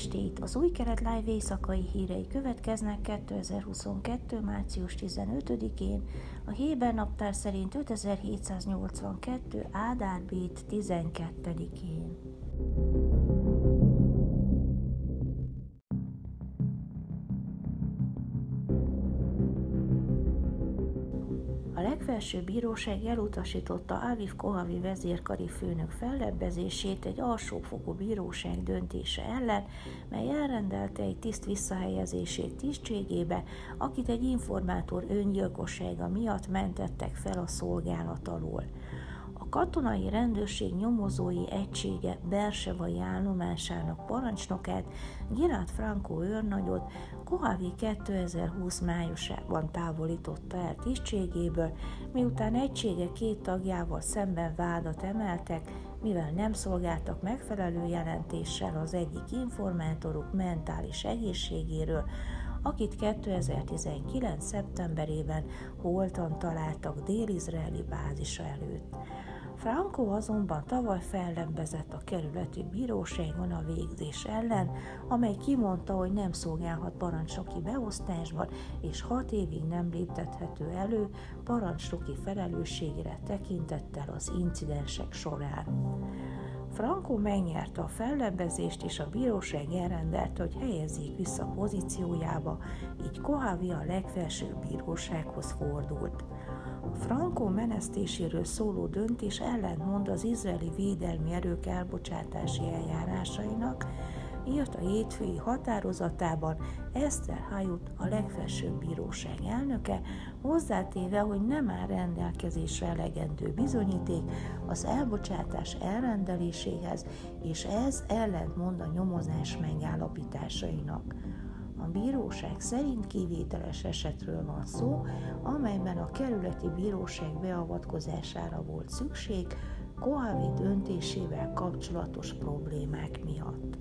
estét! Az új keret live éjszakai hírei következnek 2022. március 15-én, a Héber naptár szerint 5782. Ádár Bét 12-én. Legfelsőbb bíróság elutasította Aviv Kohavi vezérkari főnök fellebbezését egy alsófokú bíróság döntése ellen, mely elrendelte egy tiszt visszahelyezését tisztségébe, akit egy informátor öngyilkossága miatt mentettek fel a szolgálat alól. Katonai rendőrség nyomozói egysége Bersevai állomásának parancsnokát, Girát Franco őrnagyot Kohavi 2020 májusában távolította el tisztségéből, miután egysége két tagjával szemben vádat emeltek, mivel nem szolgáltak megfelelő jelentéssel az egyik informátoruk mentális egészségéről, akit 2019. szeptemberében holtan találtak dél-izraeli bázisa előtt. Franco azonban tavaly fellebbezett a kerületi bíróságon a végzés ellen, amely kimondta, hogy nem szolgálhat parancsnoki beosztásban, és hat évig nem léptethető elő parancsnoki felelősségére tekintettel az incidensek során. Franco megnyerte a fellebbezést, és a bíróság elrendelte, hogy helyezzék vissza pozíciójába, így Kohavi a legfelsőbb bírósághoz fordult. Franco menesztéséről szóló döntés ellentmond az izraeli védelmi erők elbocsátási eljárásainak, írt a hétfői határozatában Eszter Hajut, a legfelsőbb bíróság elnöke, hozzátéve, hogy nem áll rendelkezésre elegendő bizonyíték az elbocsátás elrendeléséhez, és ez ellentmond a nyomozás megállapításainak. A bíróság szerint kivételes esetről van szó, amelyben a kerületi bíróság beavatkozására volt szükség, Kohavi döntésével kapcsolatos problémák miatt.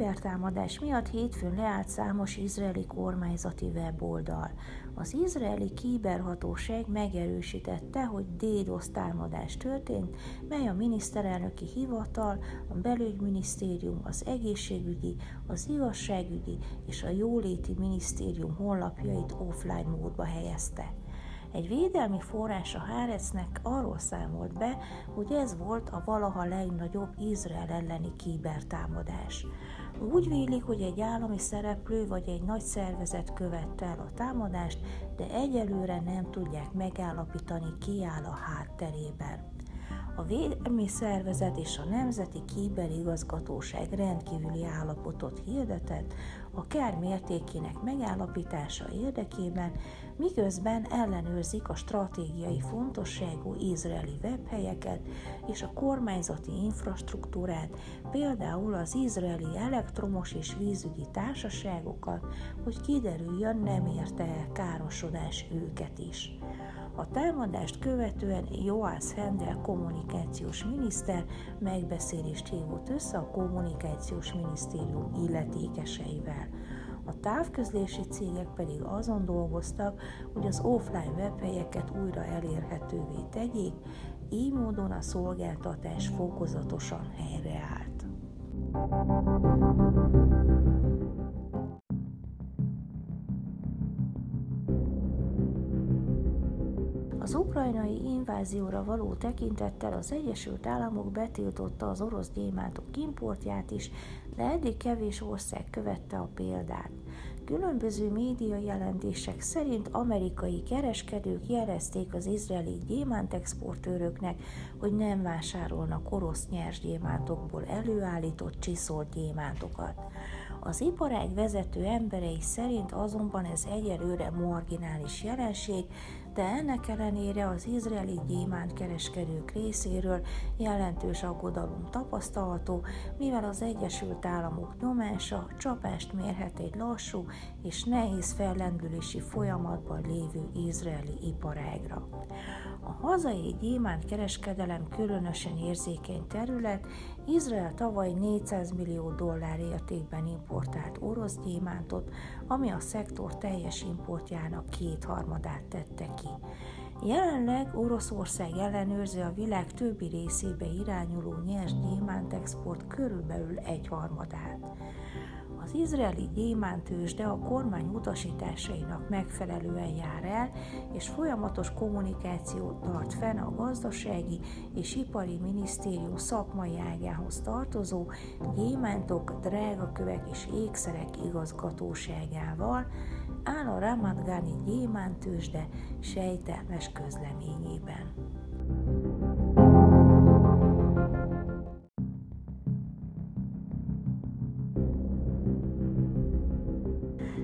Kibertámadás miatt hétfőn leállt számos izraeli kormányzati weboldal. Az izraeli kiberhatóság megerősítette, hogy DDoS támadás történt, mely a miniszterelnöki hivatal, a belügyminisztérium, az egészségügyi, az igazságügyi és a jóléti minisztérium honlapjait offline módba helyezte. Egy védelmi forrás a Hárecnek arról számolt be, hogy ez volt a valaha legnagyobb Izrael elleni kibertámadás. Úgy vélik, hogy egy állami szereplő vagy egy nagy szervezet követte el a támadást, de egyelőre nem tudják megállapítani, ki áll a hátterében. A Védelmi Szervezet és a Nemzeti Kiberigazgatóság rendkívüli állapotot hirdetett a kár mértékének megállapítása érdekében, miközben ellenőrzik a stratégiai fontosságú izraeli webhelyeket és a kormányzati infrastruktúrát, például az izraeli elektromos és vízügyi társaságokat, hogy kiderüljön, nem érte el károsodás őket is. A támadást követően Joász Hendel kommunikációs miniszter megbeszélést hívott össze a kommunikációs minisztérium illetékeseivel. A távközlési cégek pedig azon dolgoztak, hogy az offline webhelyeket újra elérhetővé tegyék, így módon a szolgáltatás fokozatosan helyreállt. Az ukrajnai invázióra való tekintettel az Egyesült Államok betiltotta az orosz gyémántok importját is, de eddig kevés ország követte a példát. Különböző média jelentések szerint amerikai kereskedők jelezték az izraeli gyémántexportőröknek, hogy nem vásárolnak orosz nyers gyémántokból előállított csiszolt gyémántokat. Az iparág vezető emberei szerint azonban ez egyelőre marginális jelenség, de ennek ellenére az izraeli kereskedők részéről jelentős aggodalom tapasztalható, mivel az Egyesült Államok nyomása csapást mérhet egy lassú és nehéz fellendülési folyamatban lévő izraeli iparágra. A hazai gyémánt kereskedelem különösen érzékeny terület, Izrael tavaly 400 millió dollár értékben importált orosz gyémántot, ami a szektor teljes importjának kétharmadát tette ki. Jelenleg Oroszország ellenőrzi a világ többi részébe irányuló nyers export körülbelül egyharmadát. Az izraeli gyémántősde a kormány utasításainak megfelelően jár el, és folyamatos kommunikációt tart fenn a gazdasági és ipari minisztérium szakmai ágához tartozó gyémántok, drágakövek és ékszerek igazgatóságával, áll a Ramat Gani gyémántősde sejtelmes közleményében.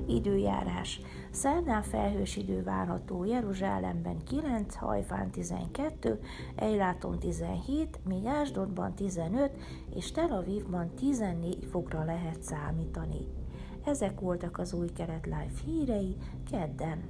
Időjárás. Szerdán felhős idő várható Jeruzsálemben 9, Hajfán 12, Ejláton 17, míg Ásdodban 15 és Tel Avivban 14 fokra lehet számítani. Ezek voltak az új keret live hírei kedden.